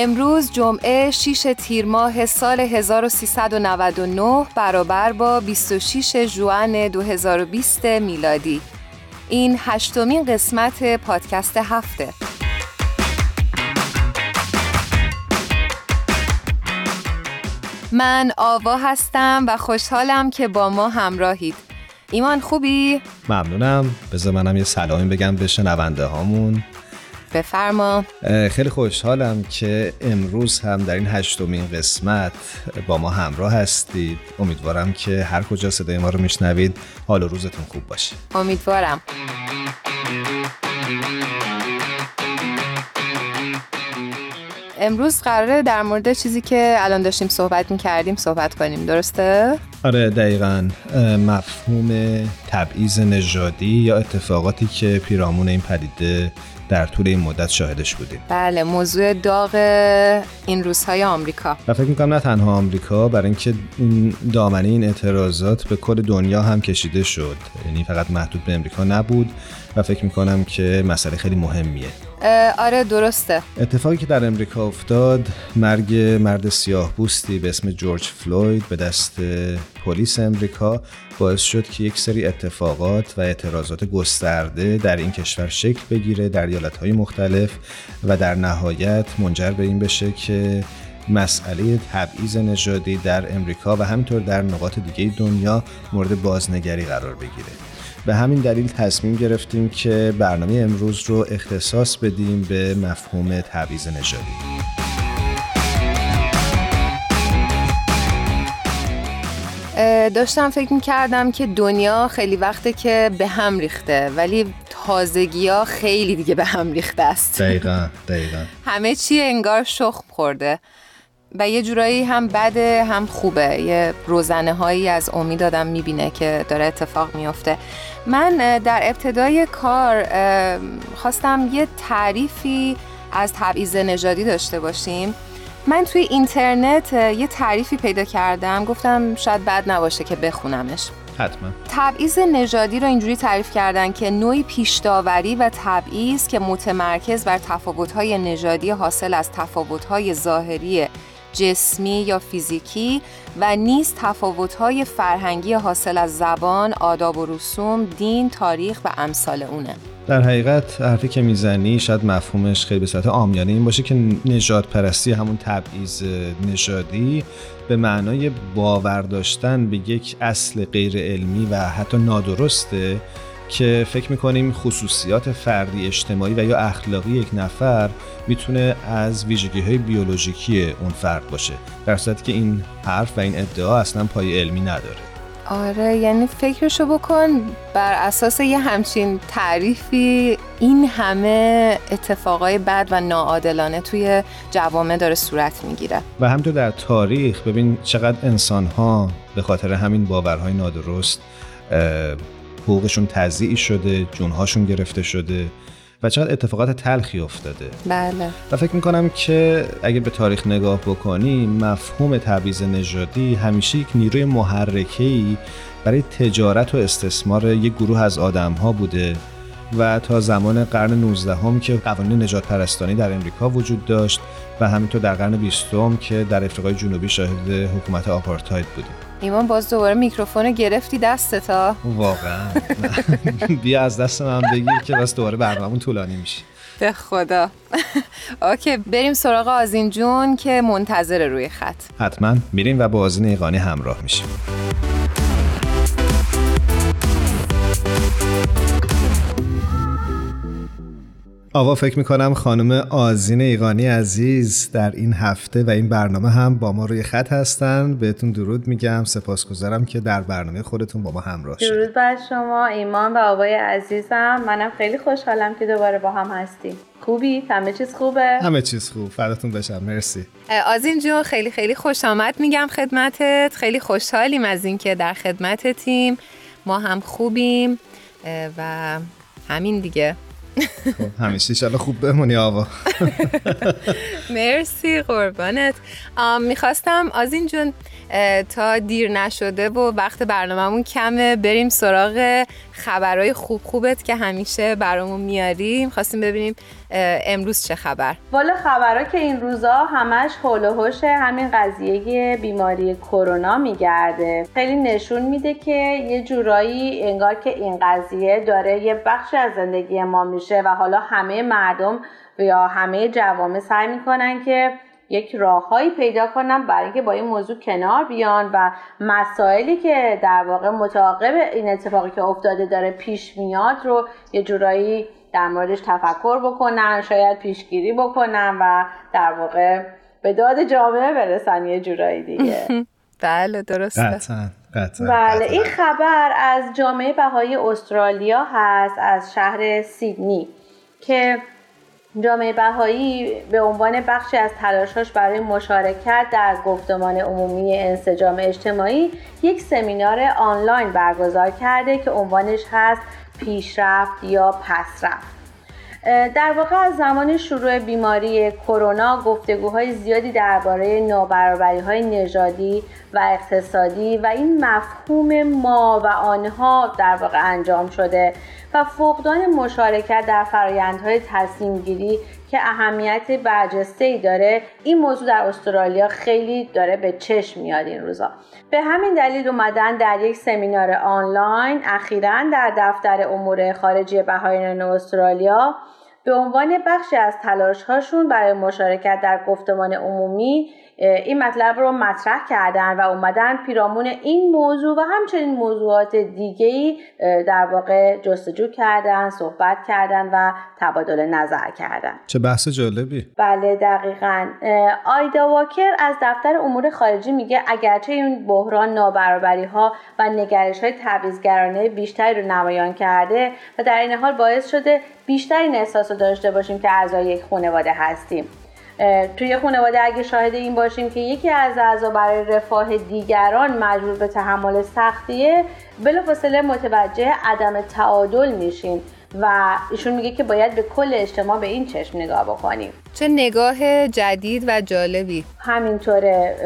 امروز جمعه 6 تیر ماه سال 1399 برابر با 26 جوان 2020 میلادی. این هشتمین قسمت پادکست هفته. من آوا هستم و خوشحالم که با ما همراهید. ایمان خوبی؟ ممنونم. بذار منم یه سلامی بگم به شنونده هامون. بفرما. خیلی خوشحالم که امروز هم در این هشتمین قسمت با ما همراه هستید. امیدوارم که هر کجا صدای ما رو میشنوید. حال و روزتون خوب باشه. امیدوارم. امروز قراره در مورد چیزی که الان داشتیم صحبت می‌کردیم صحبت کنیم. درسته؟ آره دقیقا. مفهوم تبعیض نژادی یا اتفاقاتی که پیرامون این پدیده در طول این مدت شاهدش بودیم. بله موضوع داغ این روزهای آمریکا. و فکر می‌کنم نه تنها آمریکا برای اینکه این دامنه این اعتراضات به کل دنیا هم کشیده شد. یعنی فقط محدود به امریکا نبود و فکر می‌کنم که مسئله خیلی مهمیه. آره درسته. اتفاقی که در امریکا افتاد مرگ مرد سیاه بوستی به اسم جورج فلوید به دست پلیس امریکا باعث شد که یک سری اتفاقات و اعتراضات گسترده در این کشور شکل بگیره در ایالتهای مختلف و در نهایت منجر به این بشه که مسئله تبعیض نژادی در امریکا و همینطور در نقاط دیگه دنیا مورد بازنگری قرار بگیره. به همین دلیل تصمیم گرفتیم که برنامه امروز رو اختصاص بدیم به مفهوم تبعیض نژادی. داشتم فکر می‌کردم که دنیا خیلی وقته که به هم ریخته ولی تازگی ها خیلی دیگه به هم ریخته است. دقیقا دقیقا. همه چی انگار شخم خورده. و یه جورایی هم بده هم خوبه. یه روزنه هایی از امید آدم می‌بینه که داره اتفاق میفته من در ابتدای کار خواستم یه تعریفی از تبعیض نژادی داشته باشیم. من توی اینترنت یه تعریفی پیدا کردم. گفتم شاید بد نباشه که بخونمش. حتما. تبعیض نژادی رو اینجوری تعریف کردن که نوعی پیشداوری و تبعیض که متمرکز بر تفاوت‌های نژادی حاصل از تفاوت‌های ظاهری جسمی یا فیزیکی و نیز تفاوت‌های فرهنگی حاصل از زبان، آداب و رسوم، دین، تاریخ و امثال اونه. در حقیقت حرفی که می‌زنی شاید مفهومش خیلی به صورت آمیانه این باشه که نجات پرستی همون تبعیض نژادی به معنای باور داشتن به یک اصل غیر علمی و حتی نادرسته که فکر می‌کنیم خصوصیات فردی اجتماعی و یا اخلاقی یک نفر می‌تونه از ویژگی های بیولوژیکی اون فرد باشه. در صورتی که این حرف و این ادعا اصلا پای علمی نداره. آره یعنی فکرشو بکن بر اساس یه همچین تعریفی. این همه اتفاقای بد و ناعادلانه توی جوامع داره صورت می‌گیره. و همینطور در تاریخ ببین چقدر انسان ها به خاطر همین باورهای نادرست حقوقشون تضییع شده جونهاشون گرفته شده و چقدر اتفاقات تلخی افتاده. بله. و فکر می‌کنم که اگه به تاریخ نگاه بکنیم مفهوم تبعیض نژادی همیشه یک نیروی محرکه‌ای برای تجارت و استثمار یک گروه از آدم ها بوده و تا زمان قرن 19 هم که قوانین نجات پرستانی در امریکا وجود داشت و همینطور در قرن 20 که در افریقای جنوبی شاهد حکومت آپارتاید بودیم ایمان باز دوباره میکروفون گرفتی دستتا؟ واقعا. بیا از دست من بگیر که بس دوباره برنامه‌مون طولانی میشه. به خدا. اوکی بریم سراغ آزین جون که منتظر روی خط. حتما میریم و با آزین ایقانی همراه میشیم. آوا فکر می‌کنم خانم آزین ایقانی عزیز در این هفته و این برنامه هم با ما روی خط هستن. بهتون درود میگم. سپاسگزارم که در برنامه خودتون با ما همراه شد درود بر شما ایمان و آقای عزیزم. منم خیلی خوشحالم که دوباره با هم هستیم. خوبی؟ همه چیز خوبه؟ همه چیز خوب. فرداتون بشم. مرسی. آزین جون خیلی خیلی خوش آمد میگم خدمتت. خیلی خوشحالیم از اینکه در خدمتتیم. ما هم خوبیم و همین دیگه. خب همیشه ایشالا خوب بمونی آوا. مرسی قربانت. می‌خواستم آزین جون تا دیر نشده و وقت برنامهمون کمه بریم سراغ خبرهای خوب خوبت که همیشه برامون میاریم خواستیم ببینیم امروز چه خبر؟ والا خبرها که این روزا همش حول و همین قضیه بیماری کرونا میگرده. خیلی نشون میده که یه جورایی انگار که این قضیه داره یه بخشی از زندگی ما میشه و حالا همه مردم یا همه جوامع سعی می‌کنن که یک راههایی پیدا کنم برای اینکه با این موضوع کنار بیان و مسائلی که در واقع متعاقب این اتفاقی که افتاده داره پیش میاد رو یه جورایی در موردش تفکر بکنن شاید پیشگیری بکنن و در واقع به داد جامعه برسن یه جورایی دیگه. بله درسته. بله این خبر از جامعه بهایی استرالیا هست از شهر سیدنی که جامعه بهایی به عنوان بخشی از تلاشاش برای مشارکت در گفتمان عمومی انسجام اجتماعی یک سمینار آنلاین برگزار کرده که عنوانش هست پیشرفت یا پسرفت در واقع از زمان شروع بیماری کرونا گفتگوهای زیادی درباره نابرابری های نژادی و اقتصادی و این مفهوم ما و آنها در واقع انجام شده. و فقدان مشارکت در فرایندهای تصمیم گیری که اهمیت برجسته ای داره این موضوع در استرالیا خیلی داره به چشم میاد این روزا. به همین دلیل اومدن در یک سمینار آنلاین اخیرا در دفتر امور خارجی بهاییان استرالیا به عنوان بخشی از تلاش هاشون برای مشارکت در گفتمان عمومی این مطلب رو مطرح کردن و اومدن پیرامون این موضوع و همچنین موضوعات دیگه در واقع جستجو کردن صحبت کردن و تبادل نظر کردن. چه بحث جالبی. بله دقیقا. آیدا واکر از دفتر امور خارجی میگه اگرچه این بحران نابرابری ها و نگرش های تعویزگرانه بیشتری رو نمایان کرده و در این حال باعث شده بیشتر این احساس رو داشته باشیم که اعضای یک خانواده هستیم. توی خانواده اگه شاهد این باشیم که یکی از اعضا برای رفاه دیگران مجبور به تحمل سختیه بلافاصله متوجه عدم تعادل میشین و ایشون میگه که باید به کل اجتماع به این چشم نگاه بکنیم. چه نگاه جدید و جالبی. همینطوره.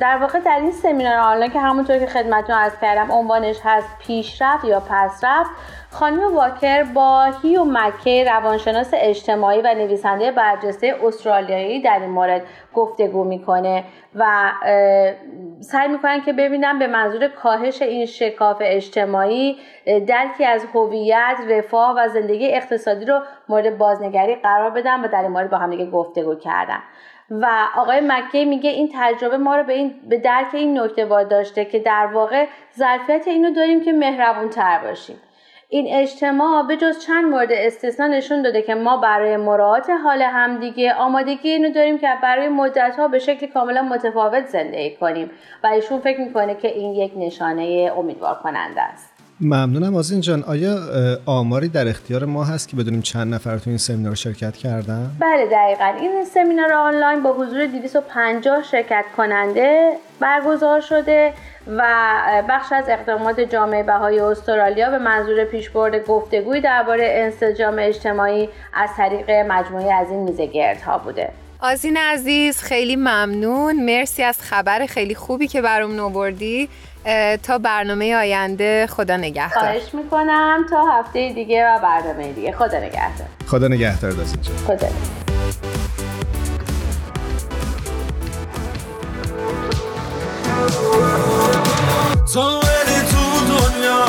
در واقع در این سمینار آنلاین که همونطور که خدمتتون عرض کردم عنوانش هست پیشرفت یا پسرفت. خانم واکر با هیو مکی روانشناس اجتماعی و نویسنده برجسته استرالیایی در این مورد گفتگو می‌کنه و سعی می‌کنن که ببینن به منظور کاهش این شکاف اجتماعی درکی از هویت رفاه و زندگی اقتصادی رو مورد بازنگری قرار بدن و در این مورد با هم دیگه گفتگو کردن. و آقای مکی میگه این تجربه ما رو به, این، به درک این نکته واداشته که در واقع ظرفیت اینو داریم که مهربون تر باشیم. این اجتماع به جز چند مورد استثنا نشون داده که ما برای مراعات حال همدیگه آمادگی اینو داریم که برای مدت ها به شکل کاملا متفاوت زندگی کنیم و ایشون فکر می‌کنه که این یک نشانه امیدوار کننده است. ممنونم. آزین جان آیا آماری در اختیار ما هست که بدونیم چند نفر تو این سمینار شرکت کردن؟ بله دقیقا. این سمینار آنلاین با حضور 250 شرکت کننده برگزار شده. و بخش از اقدامات جامعه بهای استرالیا به منظور پیشبرد گفتگوی درباره انسجام اجتماعی از طریق مجموعه از این میزه گردها بوده. آزین عزیز خیلی ممنون. مرسی از خبر خیلی خوبی که برام نوبردی تا برنامه آینده خدا نگهدار. خواهش می‌کنم. تا هفته دیگه و برنامه دیگه. خدا نگهدار. خدا نگهدار دازین خدا تو تو دنیا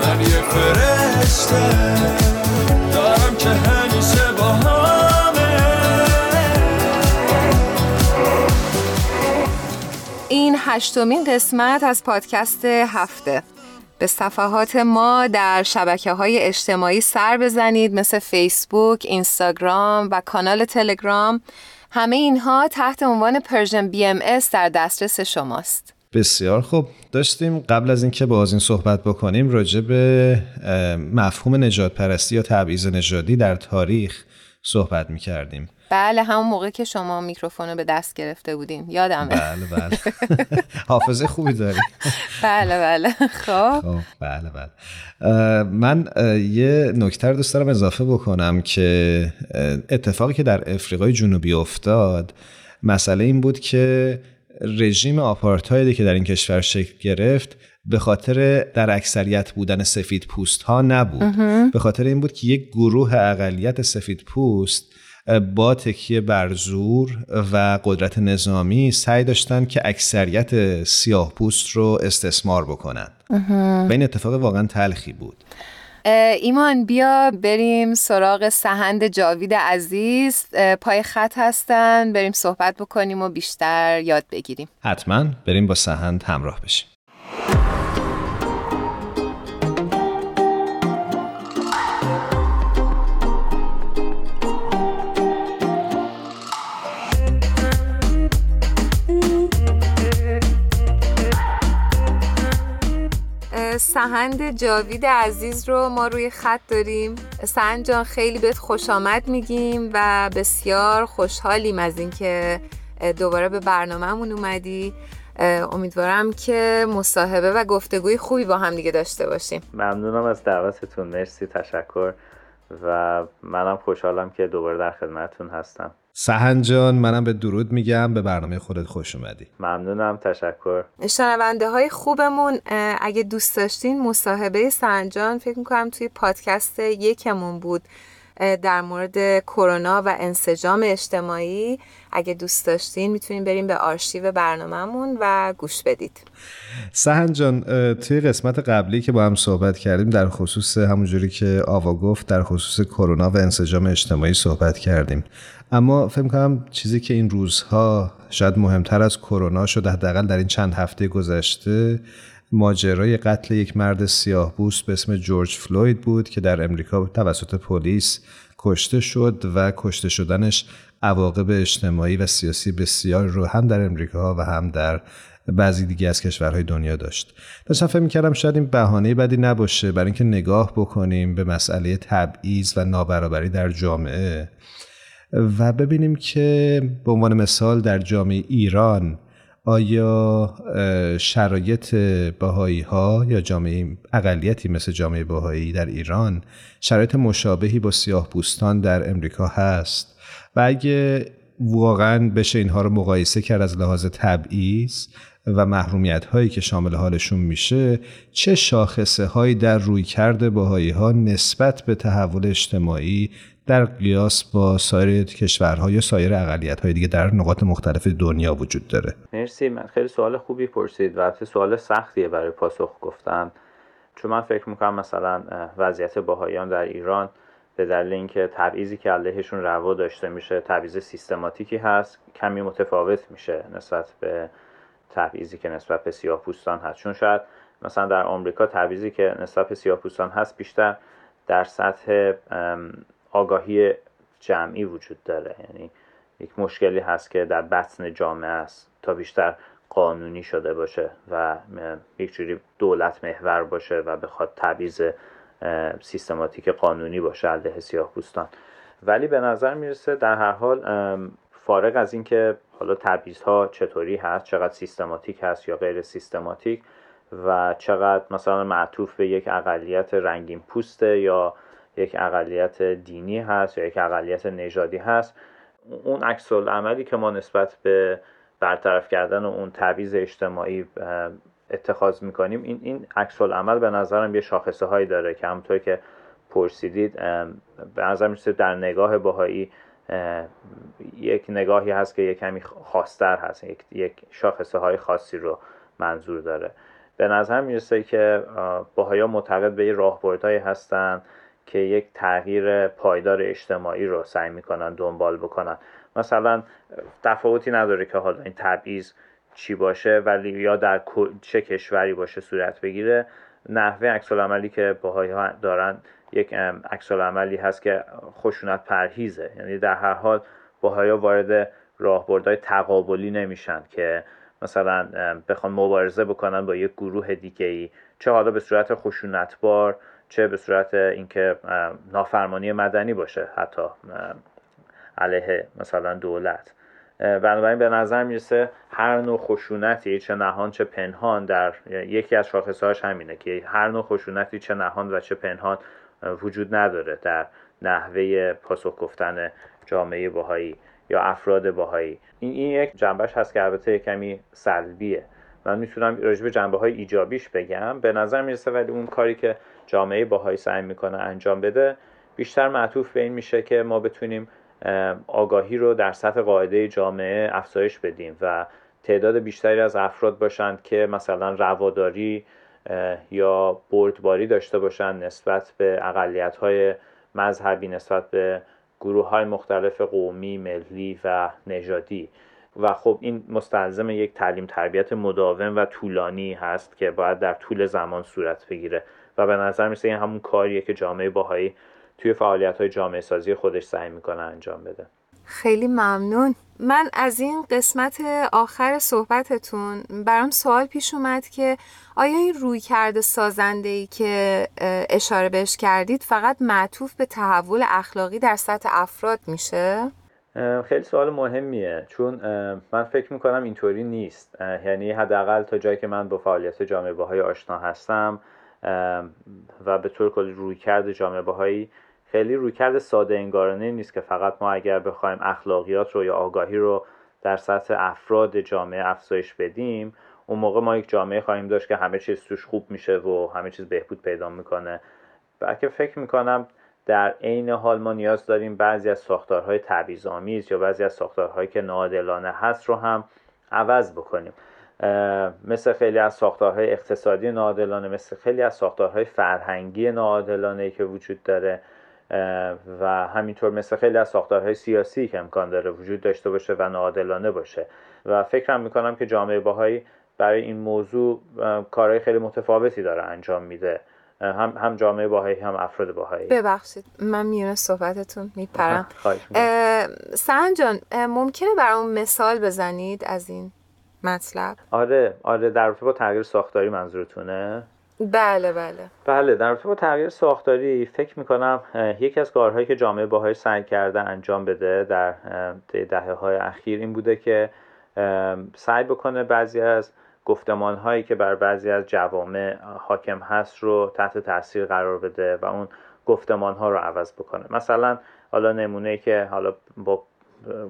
من یه فرشته دارم که همیشه با همه این هشتمین قسمت از پادکست هفته. به صفحات ما در شبکه های اجتماعی سر بزنید مثل فیسبوک، اینستاگرام و کانال تلگرام. همه اینها تحت عنوان Persian BMS در دسترس شماست. بسیار خوب داشتیم قبل از اینکه با این صحبت بکنیم راجع به مفهوم نجات پرستی یا تبعیض نژادی در تاریخ صحبت می کردیم بله همون موقع که شما میکروفون رو به دست گرفته بودین. یادمه. بله بله. حافظه خوبی داری. بله بله. خب. خب بله بله. من یه نکتر دوست دارم اضافه بکنم که اتفاقی که در افریقای جنوبی افتاد مسئله این بود که رژیم آپارتایدی که در این کشور شکل گرفت به خاطر در اکثریت بودن سفید پوست ها نبود به خاطر این بود که یک گروه اقلیت سفید پوست با تکیه بر زور و قدرت نظامی سعی داشتن که اکثریت سیاه پوست رو استثمار بکنن. و این اتفاق واقعا تلخی بود. ایمان بیا بریم سراغ سهند جاوید عزیز. پای خط هستن بریم صحبت بکنیم و بیشتر یاد بگیریم. حتما بریم با سهند همراه بشیم. سهند جاوید عزیز رو ما روی خط داریم. سهند جان خیلی بهت خوش آمد میگیم و بسیار خوشحالیم از اینکه دوباره به برنامهمون اومدی. امیدوارم که مصاحبه و گفتگوی خوبی با هم دیگه داشته باشیم. ممنونم از دعوتتون. مرسی تشکر. و منم خوشحالم که دوباره در خدمتتون هستم. سهن جان منم به درود میگم. به برنامه خودت خوش اومدی. ممنونم. تشکر. شنونده های خوبمون اگه دوست داشتین مصاحبه سنجان فکر می‌کنم توی پادکست یکمون بود در مورد کرونا و انسجام اجتماعی. اگه دوست داشتین می‌تونین بریم به آرشیو برنامهمون و گوش بدید. سهن جان توی قسمت قبلی که با هم صحبت کردیم در خصوص همونجوری که آوا گفت در خصوص کرونا و انسجام اجتماعی صحبت کردیم. اما فکر کنم چیزی که این روزها شاید مهمتر از کرونا شده حداقل در این چند هفته گذشته ماجرای قتل یک مرد سیاه بوست به اسم جورج فلوید بود که در امریکا توسط پلیس کشته شد و کشته شدنش عواقب اجتماعی و سیاسی بسیار رو هم در امریکا و هم در بعضی دیگه از کشورهای دنیا داشت. داشتم فکر می‌کردم شاید این بهانه بدی نباشه. برای اینکه نگاه بکنیم به مسئله تبعیض و نابرابری در جامعه و ببینیم که به عنوان مثال در جامعه ایران آیا شرایط باهایی ها یا جامعه اقلیتی مثل جامعه باهایی در ایران شرایط مشابهی با سیاه پوستان در امریکا هست؟ و اگه واقعا بشه اینها رو مقایسه کرد از لحاظ تبعیض و محرومیت هایی که شامل حالشون میشه چه شاخصه هایی در روی کرده باهایی ها نسبت به تحول اجتماعی در قیاس با سایر کشورها یا سایر اقلیت های دیگه در نقاط مختلف دنیا وجود داره. مرسی من خیلی سوال خوبی پرسید و سوال سختیه برای پاسخ گفتن. چون من فکر می‌کنم مثلا وضعیت باهایان در ایران به دلیل اینکه تبعیضی که علیهشون روا داشته میشه تبعیض سیستماتیکی هست کمی متفاوت میشه نسبت به تبعیضی که نسبت به سیاه پوستان هست. چون شاید مثلا در آمریکا تبعیضی که نسبت به سیاه پوستان هست بیشتر در سطح آگاهی جمعی وجود داره. یعنی یک مشکلی هست که در بطن جامعه است تا بیشتر قانونی شده باشه و یک جوری دولت محور باشه و بخواد تبعیض سیستماتیک قانونی باشه علیه سیاه پوستان. ولی به نظر می‌رسه در هر حال فارغ از اینکه حالا تبعیض ها چطوری هست چقدر سیستماتیک هست یا غیر سیستماتیک و چقدر مثلا معطوف به یک اقلیت رنگین پوسته یا یک اقلیت دینی هست یا یک اقلیت نژادی هست. اون عکس عملی که ما نسبت به برطرف کردن اون تبعیض اجتماعی اتخاذ می‌کنیم این این عکس عمل به نظرم یه شاخصه هایی داره که همونطور که پرسیدید به نظر میسه در نگاه باهایی یک نگاهی هست که یک کمی خاصتر هست یک, یک شاخصه های خاصی رو منظور داره. به نظر می‌رسه که باهایا معتقد به یه راهبردهایی هستن. که یک تغییر پایدار اجتماعی رو سعی می‌کنن دنبال بکنن. مثلا تفاوتی نداره که حالا این تبعیض چی باشه ولی یا در چه کشوری باشه صورت بگیره. نحوه عکس عملی که باهایی دارن یک عکس عملی هست که خشونت پرهیزه. یعنی در هر حال باهایا وارد راهبردهای تقابلی نمیشن که مثلا بخوان مبارزه بکنن با یک گروه دیگه ای چه حالا به صورت خشونتبار چه به صورت اینکه نافرمانی مدنی باشه حتی علیه مثلا دولت. بنابراین به نظر می‌رسه هر نوع خشونتی چه نهان چه پنهان در یکی از شاخصهاش همینه که هر نوع خشونتی چه نهان و چه پنهان وجود نداره در نحوه پاسخ گفتن جامعه باهایی یا افراد باهایی این, این یک جنبش هست که البته کمی سلبیه. من می‌تونم راجع به جنبه های ایجابیش بگم. به نظر می‌رسه ولی اون کاری که جامعه باهایی سعی می‌کنه انجام بده بیشتر معطوف به این میشه که ما بتونیم آگاهی رو در سطح قاعده جامعه افزایش بدیم و تعداد بیشتری از افراد باشند که مثلا رواداری یا بردباری داشته باشند نسبت به اقلیت های مذهبی نسبت به گروه های مختلف قومی، ملی و نژادی. و خب این مستلزم یک تعلیم تربیت مداوم و طولانی هست که باید در طول زمان صورت بگیره. و به نظر میسه این همون کاریه که جامعه باهایی توی فعالیت های جامعه سازی خودش سعی می‌کنه انجام بده. خیلی ممنون. من از این قسمت آخر صحبتتون برام سوال پیش اومد که آیا این روی کرده سازنده ای که اشاره بهش کردید فقط معطوف به تحول اخلاقی در سطح افراد میشه؟ خیلی سوال مهمیه. چون من فکر می‌کنم اینطوری نیست. یعنی حداقل تا جایی که من با فعالیت جامعه باهای آشنا هستم و به طور کلی روی کرده جامعه باهایی خیلی رویکرد ساده انگارانه نیست که فقط ما اگر بخوایم اخلاقیات رو یا آگاهی رو در سطح افراد جامعه افزایش بدیم اون موقع ما یک جامعه خواهیم داشت که همه چیز توش خوب میشه و همه چیز بهبود پیدا می‌کنه. بلکه فکر می‌کنم در عین حال ما نیاز داریم بعضی از ساختارهای تبعیض‌آمیز یا بعضی از ساختارهایی که ناعادلانه هست رو هم عوض بکنیم. مثل خیلی از ساختارهای اقتصادی ناعادلانه مثل خیلی از ساختارهای فرهنگی ناعادلانه که وجود داره و همینطور مثل خیلی از ساختارهای سیاسی که امکان داره وجود داشته باشه و ناعادلانه باشه. و فکرم می‌کنم که جامعه باهایی برای این موضوع کارهای خیلی متفاوتی داره انجام میده. هم هم جامعه باهایی هم افراد باهایی ببخشید من میونه صحبتتون میپرم. سهن جان ممکنه برام مثال بزنید از این مطلب. آره آره در رابطه با تغییر ساختاری منظورتونه؟ بله بله. بله در رابطه با تغییر ساختاری فکر می‌کنم یکی از کارهایی که جامعه باهایی سعی کرده انجام بده در دهه های اخیر این بوده که سعی بکنه بعضی از گفتمان هایی که بر بعضی از جوامع حاکم هست رو تحت تاثیر قرار بده و اون گفتمان ها رو عوض بکنه. مثلا حالا نمونه که حالا با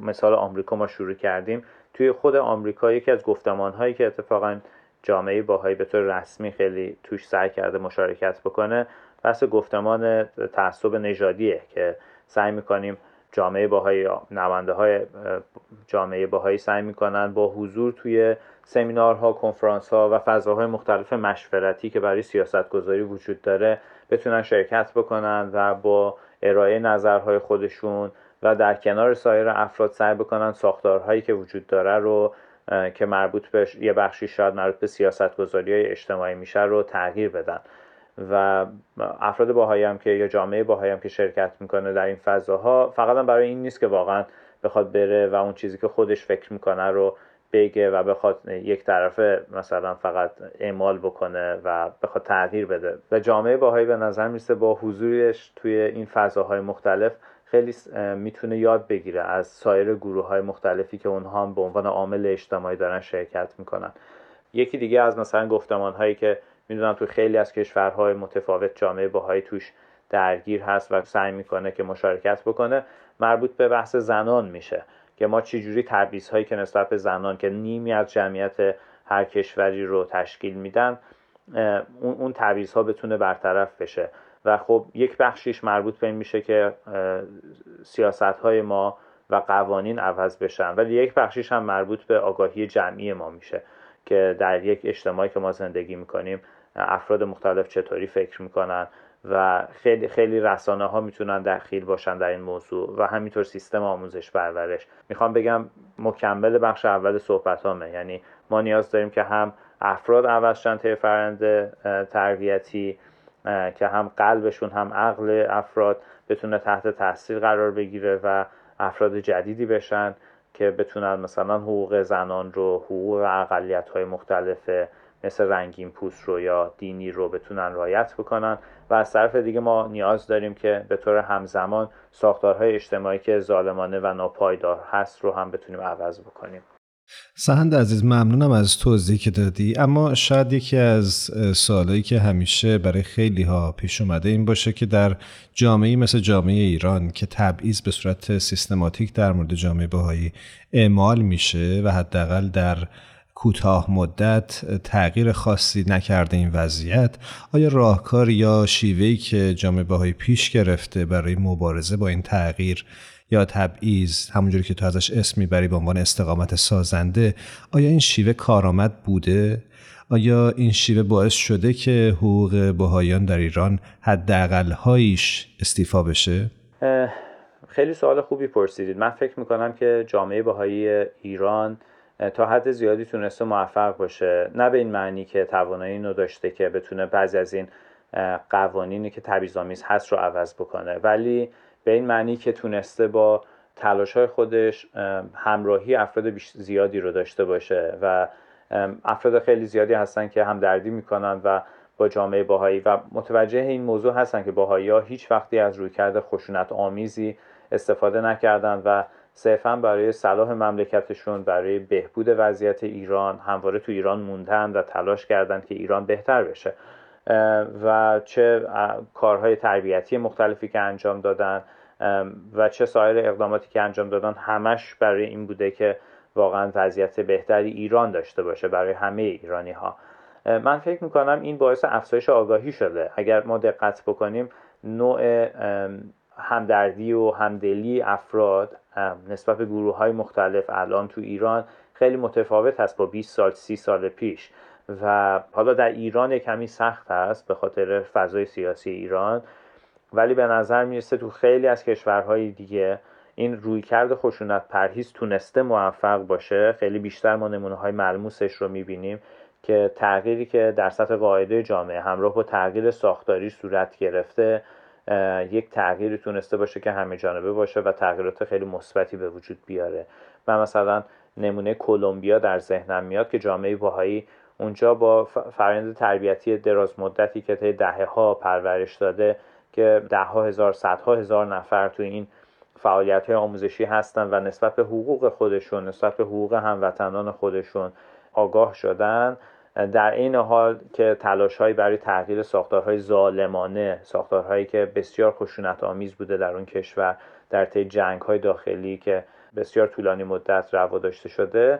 مثال آمریکا ما شروع کردیم توی خود آمریکا یکی از گفتمان هایی که اتفاقا جامعه باهایی به طور رسمی خیلی توش سعی کرده مشارکت بکنه بحث گفتمان تعصب نژادیه که سعی می‌کنیم جامعه باهایی نمانده های جامعه باهایی سعی می‌کنن با حضور توی سمینارها کنفرانس ها و فضاهای مختلف مشورتی که برای سیاست گذاری وجود داره بتونن شرکت بکنن و با ارائه نظرهای خودشون و در کنار سایر افراد سعی بکنن ساختارهایی که وجود داره رو که مربوط به یه بخشی شاید مربوط به سیاست گذاری های اجتماعی میشه رو تغییر بدن. و افراد باهایی هم که یا جامعه باهایی هم که شرکت می‌کنه در این فضاها فقط هم برای این نیست که واقعا بخواد بره و اون چیزی که خودش فکر می‌کنه رو بگه و بخواد یک طرفه مثلا فقط اعمال بکنه و بخواد تغییر بده. و جامعه باهایی به نظر می‌رسه با حضورش توی این فضاهای مختلف خیلی می‌تونه یاد بگیره از سایر گروه های مختلفی که اونها هم به عنوان عامل اجتماعی دارن شرکت می‌کنن. یکی دیگه از مثلا گفتمان هایی که می‌دونم تو خیلی از کشورهای متفاوت جامعه باهایی توش درگیر هست و سعی می‌کنه که مشارکت بکنه مربوط به بحث زنان میشه که ما چجوری تبعیض هایی که نسبت به زنان که نیمی از جمعیت هر کشوری رو تشکیل میدن اون اون ها بتونه برطرف بشه. و خب یک بخشیش مربوط به این میشه که سیاست های ما و قوانین عوض بشن. ولی یک بخشیش هم مربوط به آگاهی جمعی ما میشه که در یک اجتماعی که ما زندگی می‌کنیم افراد مختلف چطوری فکر می‌کنن و خیلی خیلی رسانه ها می‌تونن دخیل باشن در این موضوع و همینطور سیستم آموزش پرورش. می‌خوام بگم مکمل بخش اول صحبت همه یعنی ما نیاز داریم که هم افراد عوض شن طی تربیتی که هم قلبشون هم عقل افراد بتونه تحت تاثیر قرار بگیره و افراد جدیدی بشن که بتونن مثلا حقوق زنان رو حقوق اقلیت های مختلف مثل رنگین پوست رو یا دینی رو بتونن رایت بکنن. و از طرف دیگه ما نیاز داریم که به طور همزمان ساختارهای اجتماعی که ظالمانه و ناپایدار هست رو هم بتونیم عوض بکنیم. سهند عزیز ممنونم از توضیحی که دادی. اما شاید یکی از سوالایی که همیشه برای خیلی ها پیش اومده این باشه که در جامعه مثل جامعه ایران که تبعیض به صورت سیستماتیک در مورد جامعه بهایی اعمال میشه و حداقل در کوتاه مدت تغییر خاصی نکرده این وضعیت آیا راهکار یا شیوهی که جامعه بهایی پیش گرفته برای مبارزه با این تغییر یا تبعیض همونجوری که تو ازش اسم می‌بری به عنوان استقامت سازنده آیا این شیوه کارآمد بوده؟ آیا این شیوه باعث شده که حقوق بهاییان در ایران حداقل هایش استیفا بشه؟ خیلی سوال خوبی پرسیدید. من فکر می‌کنم که جامعه بهایی ایران تا حد زیادی تونسته موفق باشه. نه به این معنی که توانایی اینو داشته که بتونه بعضی از این قوانینی که تبعیض‌آمیز هست رو عوض بکنه. ولی به این معنی که تونسته با تلاش های خودش همراهی افراد زیادی رو داشته باشه و افراد خیلی زیادی هستن که همدردی می‌کنن و با جامعه باهایی و متوجه این موضوع هستن که باهایی ها هیچ وقتی از رویکرد خشونت آمیزی استفاده نکردن و صرفا برای صلاح مملکتشون برای بهبود وضعیت ایران همواره تو ایران موندن و تلاش کردند که ایران بهتر بشه. و چه کارهای تربیتی مختلفی که انجام دادن و چه سایر اقداماتی که انجام دادن همش برای این بوده که واقعا وضعیت بهتری ایران داشته باشه برای همه ایرانی ها من فکر می‌کنم این باعث افزایش آگاهی شده. اگر ما دقت بکنیم نوع همدردی و همدلی افراد نسبت به گروه های مختلف الان تو ایران خیلی متفاوت هست با 20 سال 30 سال پیش. و حالا در ایران کمی سخت است به خاطر فضای سیاسی ایران. ولی به نظر می‌رسه تو خیلی از کشورهای دیگه این رویکرد خشونت پرهیز تونسته موفق باشه. خیلی بیشتر ما نمونه های ملموسش رو می‌بینیم که تغییری که در سطح قاعده جامعه همراه با تغییر ساختاری صورت گرفته یک تغییری تونسته باشه که همه جانبه باشه و تغییرات خیلی مثبتی به وجود بیاره. و مثلا نمونه کلمبیا در ذهنم میاد که جامعه باهایی اونجا با فرآیند تربیتی دراز مدتی که طی دهه ها پرورش داده که ده ها هزار صدها هزار نفر تو این فعالیت های آموزشی هستن و نسبت به حقوق خودشون نسبت به حقوق هموطنان خودشون آگاه شدن. در این حال که تلاش برای تغییر ساختارهای ظالمانه ساختارهایی که بسیار خشونت آمیز بوده در اون کشور در طی جنگ های داخلی که بسیار طولانی مدت روا داشته شده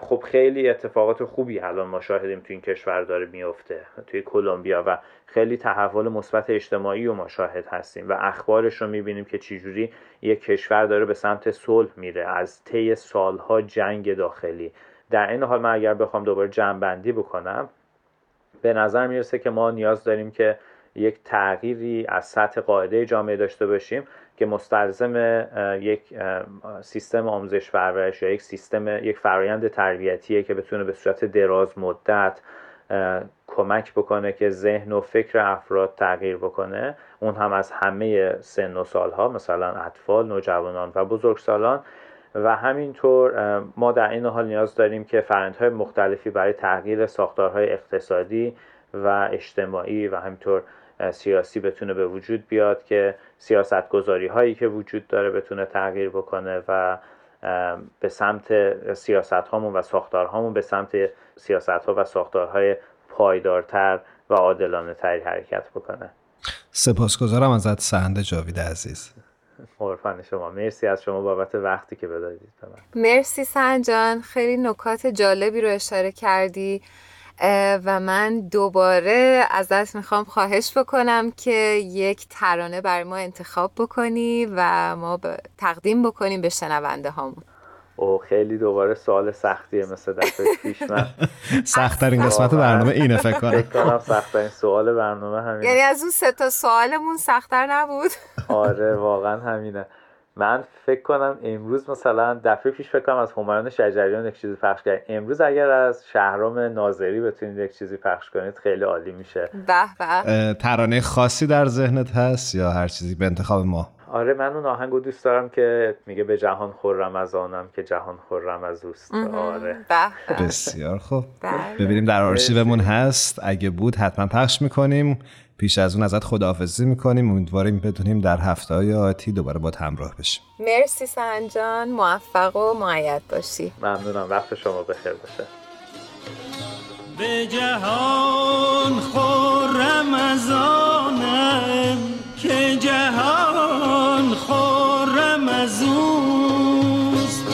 خب خیلی اتفاقات خوبی الان ما شاهدیم تو این کشور داره میفته توی کلمبیا و خیلی تحول مثبت اجتماعی و ما شاهد هستیم و اخبارش رو می‌بینیم که چجوری یک کشور داره به سمت صلح میره از طی سالها جنگ داخلی. در این حال من اگر بخوام دوباره جمع بکنم به نظر می‌رسه که ما نیاز داریم که یک تغییری از سطح قاعده جامعه داشته باشیم که مستلزم یک سیستم آموزش پرورش یا یک سیستم یک فرایند تربیتیه که بتونه به صورت دراز مدت کمک بکنه که ذهن و فکر افراد تغییر بکنه. اون هم از همه سن و سالها مثلا اطفال، نوجوانان و بزرگسالان. و همینطور ما در این حال نیاز داریم که فرندهای مختلفی برای تغییر ساختارهای اقتصادی و اجتماعی و همینطور سیاسی بتونه به وجود بیاد که سیاست هایی که وجود داره بتونه تغییر بکنه و به سمت سیاست هامون و ساختار هامون به سمت سیاست ها و ساختارهای پایدارتر و عادلانه تری حرکت بکنه. سپاسگزارم ازت سهند جاوید عزیز. قربان شما. مرسی از شما بابت وقتی که بدادید به من. مرسی سنجان خیلی نکات جالبی رو اشاره کردی و من دوباره ازت می‌خوام خواهش بکنم که یک ترانه برای ما انتخاب بکنی و ما تقدیم بکنیم به شنونده هامون. او خیلی دوباره سوال سختیه مثل دفعه پیش من. سختترین قسمت برنامه اینه فکر کنم. فکر کنم سختترین سوال برنامه همینه. یعنی از اون سه تا سوالمون سختتر نبود؟ آره واقعا همینه. من فکر کنم امروز مثلا دفعه پیش فکر کنم از همایون شجریان یک چیزی پخش کرد. امروز اگر از شهرام ناظری بتونید یک چیزی پخش کنید خیلی عالی میشه. به به. ترانه خاصی در ذهنت هست یا هر چیزی به انتخاب ما؟ آره من اون آهنگو دوست دارم که میگه به جهان خورم از آنم که جهان خورم از اوست. آره. بسیار خوب. بله. ببینیم در آرشیومون هست. اگه بود حتما پخش می‌کنیم. پیش از اون ازت خداحافظی می‌کنیم. امیدواریم بدونیم در هفته های آتی دوباره با همراه بشیم. مرسی سنجان موفق و معید باشی. ممنونم. وقت شما بخیر باشه. به جهان خورم از آنم که جهان خورم از اوست.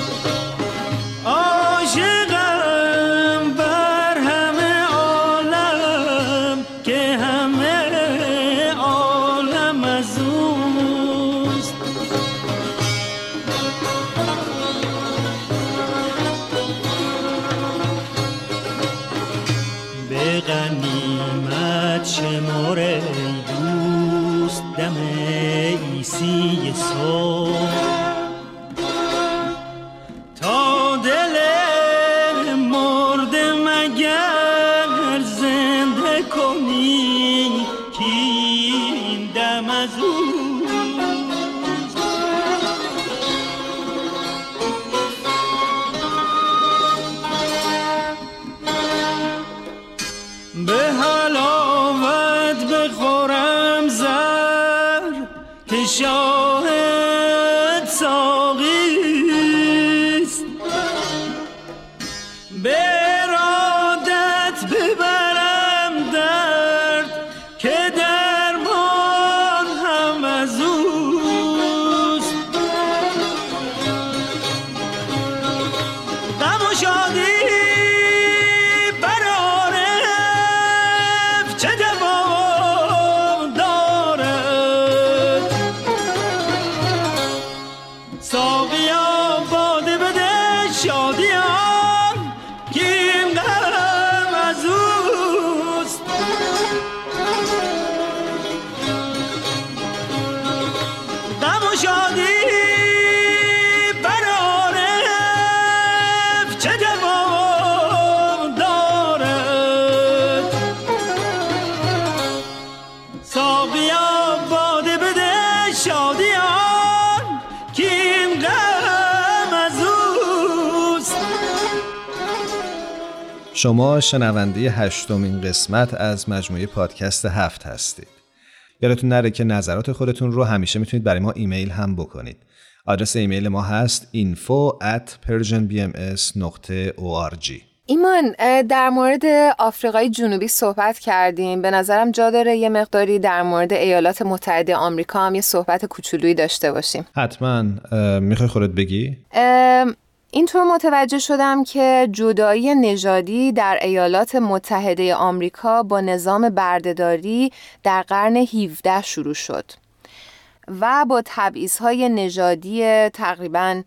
به شما شنونده هشتمین قسمت از مجموعه پادکست هفت هستید. یادتون نره که نظرات خودتون رو همیشه می‌تونید برای ما ایمیل هم بکنید. آدرس ایمیل ما هست info at persianbms.org ایمان در مورد آفریقای جنوبی صحبت کردیم. به نظرم جا داره یه مقداری در مورد ایالات متحده آمریکا هم یه صحبت کوچولویی داشته باشیم. حتما می‌خوای خودت بگی؟ اینطور متوجه شدم که جدایی نژادی در ایالات متحده آمریکا با نظام بردهداری در قرن 17 شروع شد و با تبعیض‌های نژادی تقریبا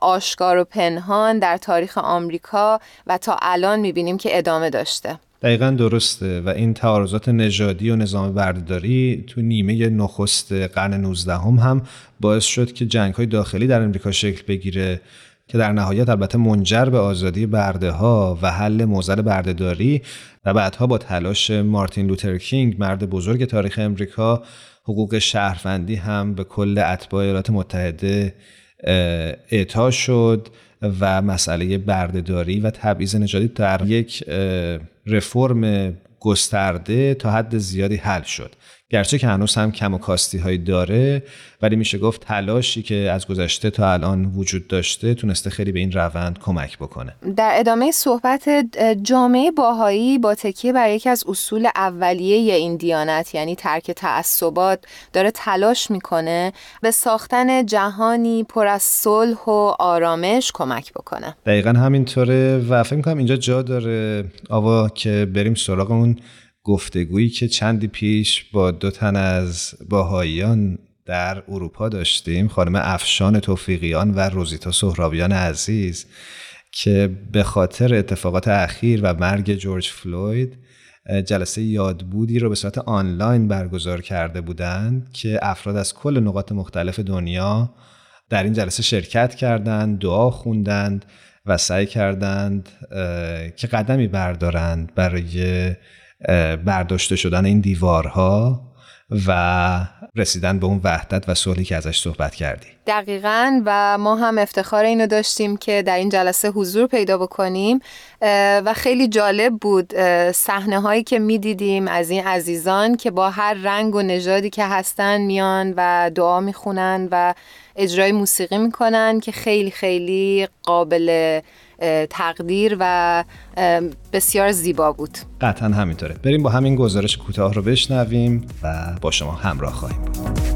آشکار و پنهان در تاریخ آمریکا و تا الان می‌بینیم که ادامه داشته. دقیقا درسته و این تعارضات نژادی و نظام بردهداری تو نیمه نخست قرن 19 هم, هم باعث شد که جنگ های داخلی در امریکا شکل بگیره. که در نهایت البته منجر به آزادی برده ها و حل موزل بردهداری و بعدها با تلاش مارتین لوتر کینگ مرد بزرگ تاریخ امریکا حقوق شهروندی هم به کل اتباع ایالات متحده اعطا شد و مسئله بردهداری و تبعیض نژادی در یک رفرم گسترده تا حد زیادی حل شد. گرچه که هنوز هم کم و کاستی هایی داره ولی میشه گفت تلاشی که از گذشته تا الان وجود داشته تونسته خیلی به این روند کمک بکنه. در ادامه صحبت جامعه باهایی با تکیه بر یکی از اصول اولیه این دیانت یعنی ترک تعصبات داره تلاش می‌کنه به ساختن جهانی پر از صلح و آرامش کمک بکنه. دقیقا همینطوره و فکر می‌کنم اینجا جا داره آوا که بریم سراغ اون گفتگویی که چندی پیش با دو تن از باهاییان در اروپا داشتیم خانم افشان توفیقیان و روزیتا سهرابیان عزیز که به خاطر اتفاقات اخیر و مرگ جورج فلوید جلسه یادبودی رو به صورت آنلاین برگزار کرده بودند که افراد از کل نقاط مختلف دنیا در این جلسه شرکت کردند دعا خوندند و سعی کردند که قدمی بردارند برای برداشته شدن این دیوارها و رسیدن به اون وحدت و صلحی که ازش صحبت کردی. دقیقا و ما هم افتخار اینو داشتیم که در این جلسه حضور پیدا بکنیم و خیلی جالب بود صحنه هایی که می‌دیدیم از این عزیزان که با هر رنگ و نژادی که هستن میان و دعا می‌خونن و اجرای موسیقی می‌کنن که خیلی خیلی قابل تقدیر و بسیار زیبا بود. قطعا همینطوره. بریم با همین گزارش کوتاه رو بشنویم و با شما همراه خواهیم بود.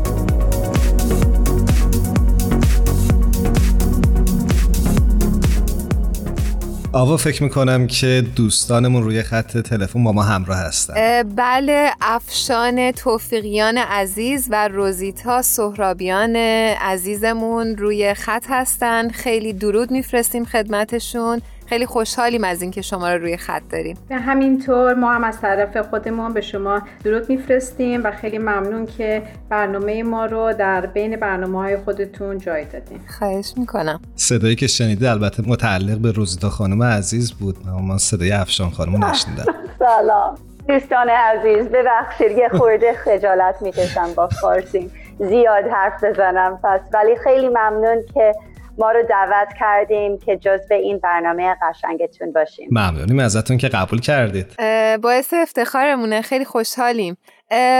آوا فکر می‌کنم که دوستانمون روی خط تلفن با ما همراه هستن. بله افشان توفیقیان عزیز و روزیتا سهرابیان عزیزمون روی خط هستن. خیلی درود میفرستیم خدمتشون. خیلی خوشحالیم از اینکه شما رو روی خط داریم. به همینطور ما هم از طرف خودمون به شما درود میفرستیم و خیلی ممنون که برنامه ما رو در بین برنامه های خودتون جای دادیم خواهش می‌کنم. صدایی که شنیده البته متعلق به روزیتا خانم عزیز بود. من صدای افشان خانم نشنیدم. سلام. دوستان عزیز ببخشید یه خورده خجالت می‌کشم با فارسی. زیاد حرف بزنم پس. ولی خیلی ممنون که ما رو دعوت کردیم که جز این برنامه قشنگتون باشیم. ممنونیم ازتون که قبول کردید. باعث افتخارمونه. خیلی خوشحالیم.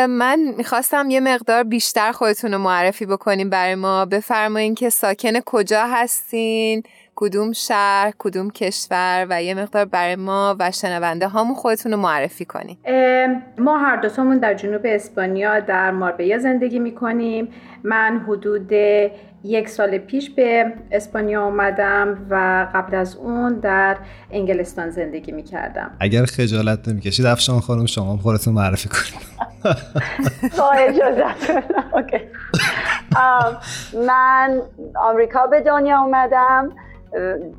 من می‌خواستم یه مقدار بیشتر خودتون رو معرفی بکنیم برای ما. بفرمایین که ساکن کجا هستین کدوم شهر کدوم کشور و یه مقدار برای ما و شنونده هامون خودتون رو معرفی کنیم ما هر دوتامون در جنوب اسپانیا در ماربیا زندگی می‌کنیم. من حدود یک سال پیش به اسپانیا آمدم و قبل از اون در انگلستان زندگی می کردم اگر خجالت نمی کشید افشان خانم شما خودتون معرفی کنید. با من آمریکا به دنیا اومدم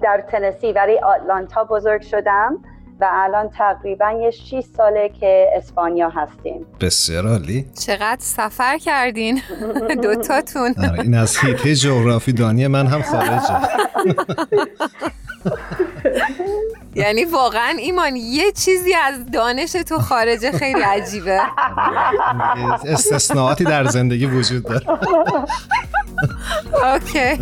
در تنسی ولی آتلانتا بزرگ شدم. و الان تقریبا یه 6 ساله که اسپانیا هستیم. بسیار عالی. چقدر سفر کردین؟ دوتاتون. آره، این از هیته جغرافی دانی من هم خارجه. یعنی واقعا ایمان یه چیزی از دانش تو خارجه خیلی عجیبه. استثناءاتی در زندگی وجود داره. اوکی.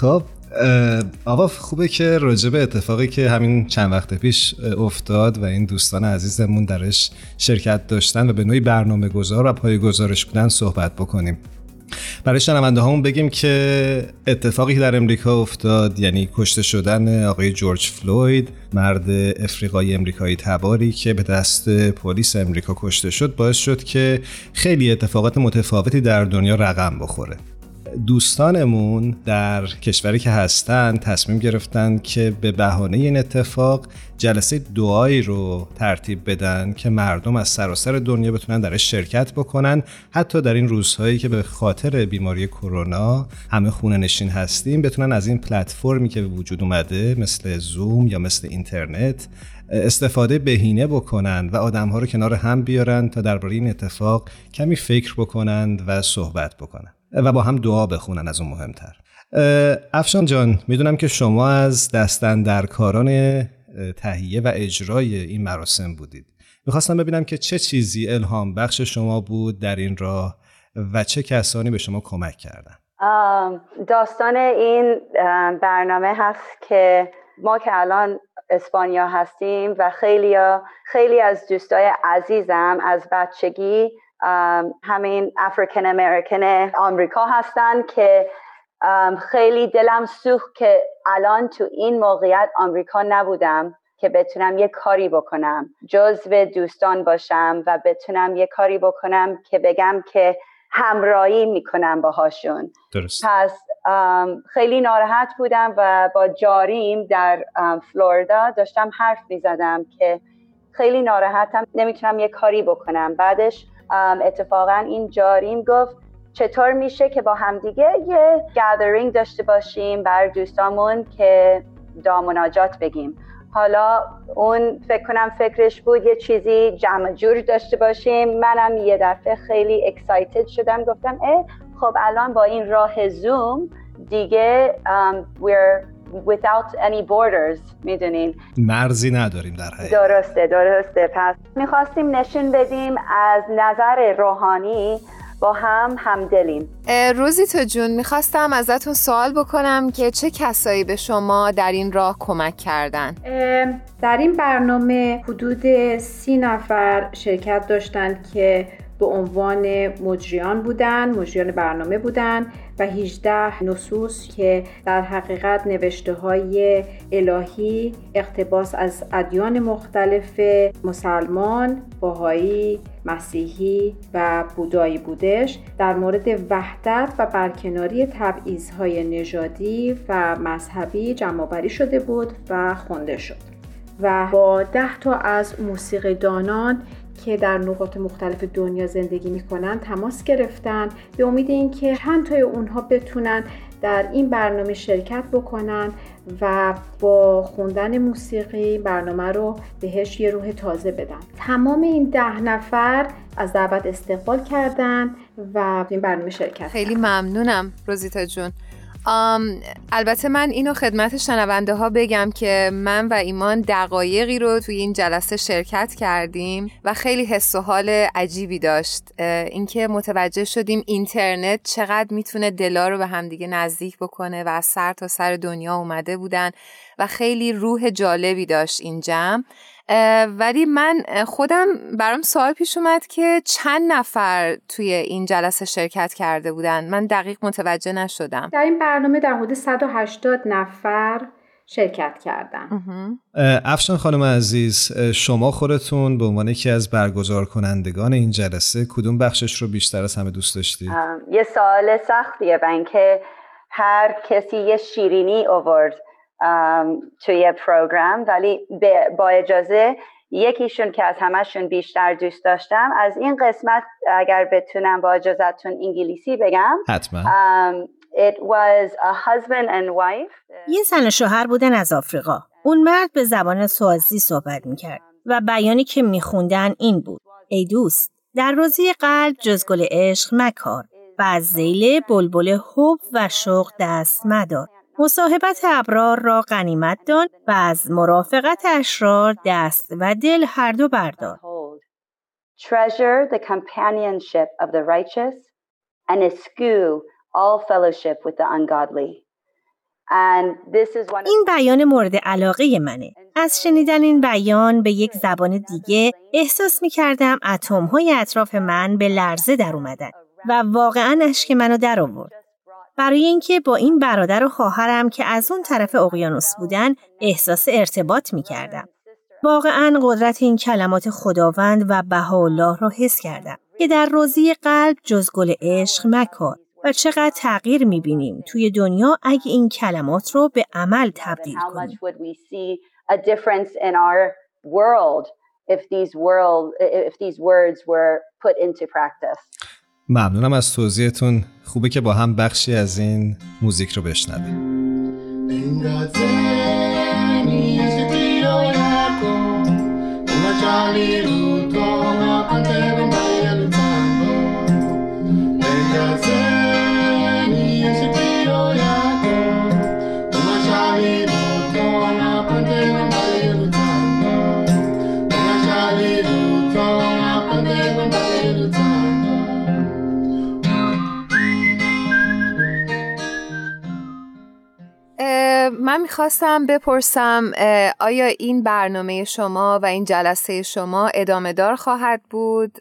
خب آقا خوبه که راجع اتفاقی که همین چند وقت پیش افتاد و این دوستان عزیزمون درش شرکت داشتن و به نوعی برنامه گذار و پای گزارش بودن صحبت بکنیم. برای شنونده همون بگیم که اتفاقی در امریکا افتاد یعنی کشته شدن آقای جورج فلوید مرد افریقایی امریکایی تباری که به دست پلیس امریکا کشته شد باعث شد که خیلی اتفاقات متفاوتی در دنیا رقم بخوره. دوستانمون در کشوری که هستن تصمیم گرفتن که به بهانه این اتفاق جلسه دعایی رو ترتیب بدن که مردم از سراسر دنیا بتونن درش شرکت بکنن. حتی در این روزهایی که به خاطر بیماری کرونا همه خونه نشین هستیم بتونن از این پلتفرمی که به وجود اومده مثل زوم یا مثل اینترنت استفاده بهینه بکنن و آدمها رو کنار هم بیارن تا درباره این اتفاق کمی فکر بکنند و صحبت بکنن. و با هم دعا بخونن از اون مهمتر. افشان جان می‌دونم که شما از دستن در کاران تهیه و اجرای این مراسم بودید. می‌خواستم ببینم که چه چیزی الهام بخش شما بود در این راه و چه کسانی به شما کمک کردن. داستان این برنامه هست که ما که الان اسپانیا هستیم و خیلی, خیلی از دوستای عزیزم از بچگی همین افریکن امریکن آمریکا هستن که خیلی دلم سوخت که الان تو این موقعیت آمریکا نبودم که بتونم یه کاری بکنم. جزو دوستان باشم و بتونم یه کاری بکنم که بگم که همراهی می‌کنم باهاشون. درست. پس خیلی ناراحت بودم و با جاریم در فلوریدا داشتم حرف می‌زدم که خیلی ناراحتم نمی‌تونم یه کاری بکنم. بعدش اتفاقا این جاریم گفت چطور میشه که با همدیگه یه گادرینگ داشته باشیم بر دوستامون که دامناجات بگیم. حالا اون فکر کنم فکرش بود یه چیزی جمع جور داشته باشیم. منم یه دفعه خیلی اکسایتد شدم. گفتم اه خب الان با این راه زوم دیگه um, we're without any borders می‌دونین مرزی نداریم در حقیقت. درسته درسته. پس می‌خواستیم نشون بدیم از نظر روحانی با هم همدلیم. روزیتا جون می‌خواستم ازتون سوال بکنم که چه کسایی به شما در این راه کمک کردن؟ در این برنامه حدود سی نفر شرکت داشتن که به عنوان مجریان بودن مجریان برنامه بودن و 18 نصوص که در حقیقت نوشته های الهی اقتباس از ادیان مختلف مسلمان، باهایی، مسیحی و بودایی بودش در مورد وحدت و برکناری تبعیضهای نژادی و مذهبی جمعآوری شده بود و خونده شد. و با ده تا از موسیقی دانان که در نقاط مختلف دنیا زندگی می‌کنن تماس گرفتن به امید اینکه چند تای اونها بتونن در این برنامه شرکت بکنن و با خوندن موسیقی برنامه رو بهش یه روح تازه بدن. تمام این ده نفر از دعوت استقبال کردن و این برنامه شرکت خیلی ممنونم روزیتا جون. البته من اینو خدمت شنونده ها بگم که من و ایمان دقایقی رو توی این جلسه شرکت کردیم و خیلی حس و حال عجیبی داشت. اینکه متوجه شدیم اینترنت چقدر می‌تونه دلا رو به همدیگه نزدیک بکنه و از سر تا سر دنیا اومده بودن و خیلی روح جالبی داشت این جمع. ولی من خودم برام سوال پیش اومد که چند نفر توی این جلسه شرکت کرده بودن؟ من دقیق متوجه نشدم. در این برنامه در حدود 180 نفر شرکت کردن. افشان خانم عزیز شما خودتون به عنوان یکی از برگزار کنندگان این جلسه کدوم بخشش رو بیشتر از همه دوست داشتید؟ یه سوال سختیه من که هر کسی یه شیرینی آورد توی پروگرام ولی با اجازه یکیشون که از همشون بیشتر دوست داشتم از این قسمت اگر بتونم با اجازتون انگلیسی بگم حتما It was a husband and wife. یه زن شوهر بودن از آفریقا. اون مرد به زبان سوازی صحبت می‌کرد و بیانی که میخوندن این بود. ای دوست، در روزی قلب جز گل عشق مکار و از زیل بلبل حب و شوق دست مدار. مصاحبت ابرار را غنیمت دان و از مرافقت اشرار دست و دل هر دو بردار. Treasure the companionship of the righteous and eschew all fellowship with the ungodly. این بیان مورد علاقه منه. از شنیدن این بیان به یک زبان دیگه احساس می کردم اتم های اطراف من به لرزه در اومدن و واقعا اشک منو در آورد. برای اینکه با این برادر و خواهرم که از اون طرف اقیانوس بودن احساس ارتباط می کردم. واقعا قدرت این کلمات خداوند و بهاءالله را حس کردم که در روزی قلب جز گل عشق مکار و چقدر تغییر می‌بینیم توی دنیا اگه این کلمات رو به عمل تبدیل کنیم. ممنونم از توضیحتون خوبه که با هم بخشی از این موزیک رو بشنویم. من می‌خواستم بپرسم آیا این برنامه شما و این جلسه شما ادامه دار خواهد بود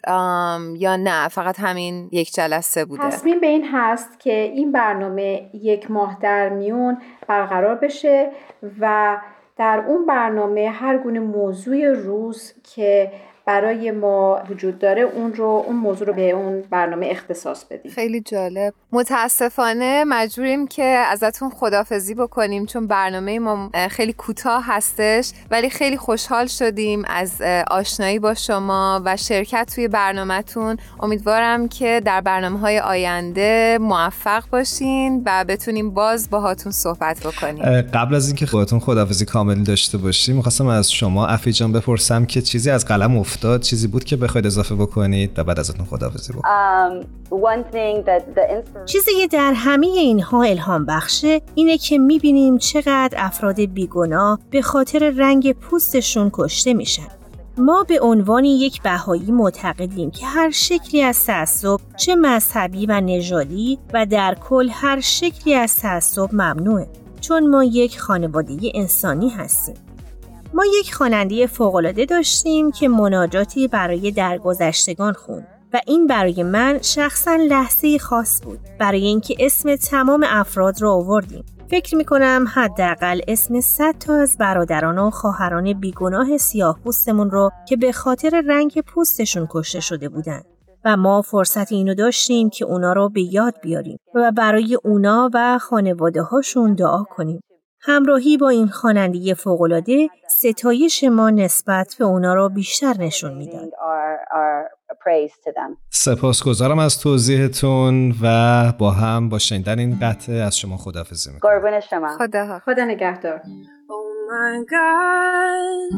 یا نه؟ فقط همین یک جلسه بوده. تصمیم به این هست که این برنامه یک ماه در میون برقرار بشه و در اون برنامه هر گونه موضوع روز که برای ما وجود داره اون رو اون موضوع رو به اون برنامه اختصاص بدیم. خیلی جالب. متاسفانه مجبوریم که ازتون خدافزی بکنیم چون برنامه ما خیلی کوتاه هستش ولی خیلی خوشحال شدیم از آشنایی با شما و شرکت توی برنامهتون. امیدوارم که در برنامه های آینده موفق باشین و بتونیم باز باهاتون صحبت بکنیم. قبل از اینکه خودتون خدافزی کامل داشته باشیم می‌خواستم از شما افی جان بپرسم که چیزی از قلم افتاد چیزی بود که بخواید اضافه بکنید و بعد ازتون خداحافظی بکنید um, چیزی که در همه اینها الهام بخشه اینه که می‌بینیم چقدر افراد بیگناه به خاطر رنگ پوستشون کشته میشن. ما به عنوان یک بهایی معتقدیم که هر شکلی از تعصب چه مذهبی و نژادی و در کل هر شکلی از تعصب ممنوعه چون ما یک خانواده انسانی هستیم. ما یک خواننده فوقالعاده داشتیم که مناجاتی برای درگذشتگان خوند و این برای من شخصا لحظه خاص بود. برای اینکه اسم تمام افراد را آوردیم. فکر می کنم حداقل اسم 100 تا از برادران و خواهران بیگناه سیاه پوستمون رو که به خاطر رنگ پوستشون کشته شده بودند و ما فرصت اینو داشتیم که اونا رو به یاد بیاریم و برای اونا و خانواده هاشون دعا کنیم. همراهی با این خواننده فوقالعاده ستایش ما نسبت به اونا را بیشتر نشون می‌داد. سپاسگزارم از توضیحتون و با هم با شنیدن این قطعه از شما خداحافظی می‌کنم. قربون شما. خدا خدا نگهدار. Oh my God.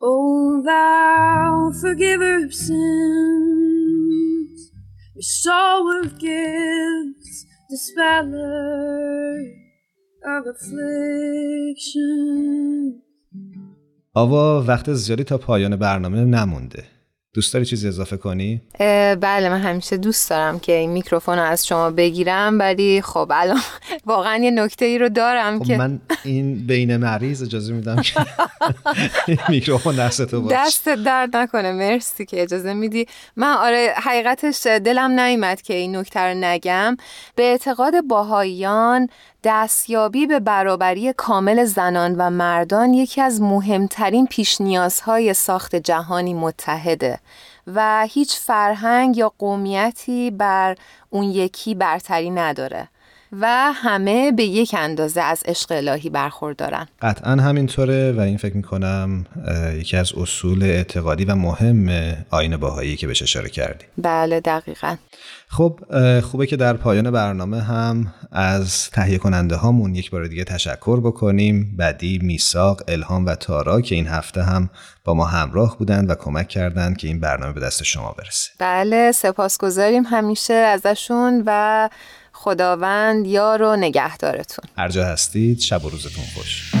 Oh thou forgiver of sins, restorer of gifts, آوا وقت زیادی تا پایان برنامه نمونده. دوست داری چیزی اضافه کنی؟ بله من همیشه دوست دارم که این میکروفون رو از شما بگیرم ولی خب الان واقعا یه نکته ای رو دارم خب که من این بین مریض اجازه میدم که میکروفون دست تو باش دست درد نکنه مرسی که اجازه میدی. من آره حقیقتش دلم نیومد که این نکته رو نگم. به اعتقاد باهایان دستیابی به برابری کامل زنان و مردان یکی از مهمترین پیش نیازهای ساخت جهانی متحده و هیچ فرهنگ یا قومیتی بر اون یکی برتری نداره و همه به یک اندازه از عشق الهی برخوردارن. قطعا همینطوره و این فکر می‌کنم یکی از اصول اعتقادی و مهم آین باهایی که بهش اشاره کردی. بله دقیقا. خب خوبه که در پایان برنامه هم از تهیه کننده هامون یک بار دیگه تشکر بکنیم. بدی، میساق، الهام و تارا که این هفته هم با ما همراه بودند و کمک کردند که این برنامه به دست شما برسه. بله سپاسگزاریم همیشه ازشون و خداوند یار و نگهدارتون. هر جا هستید شب و روزتون خوش.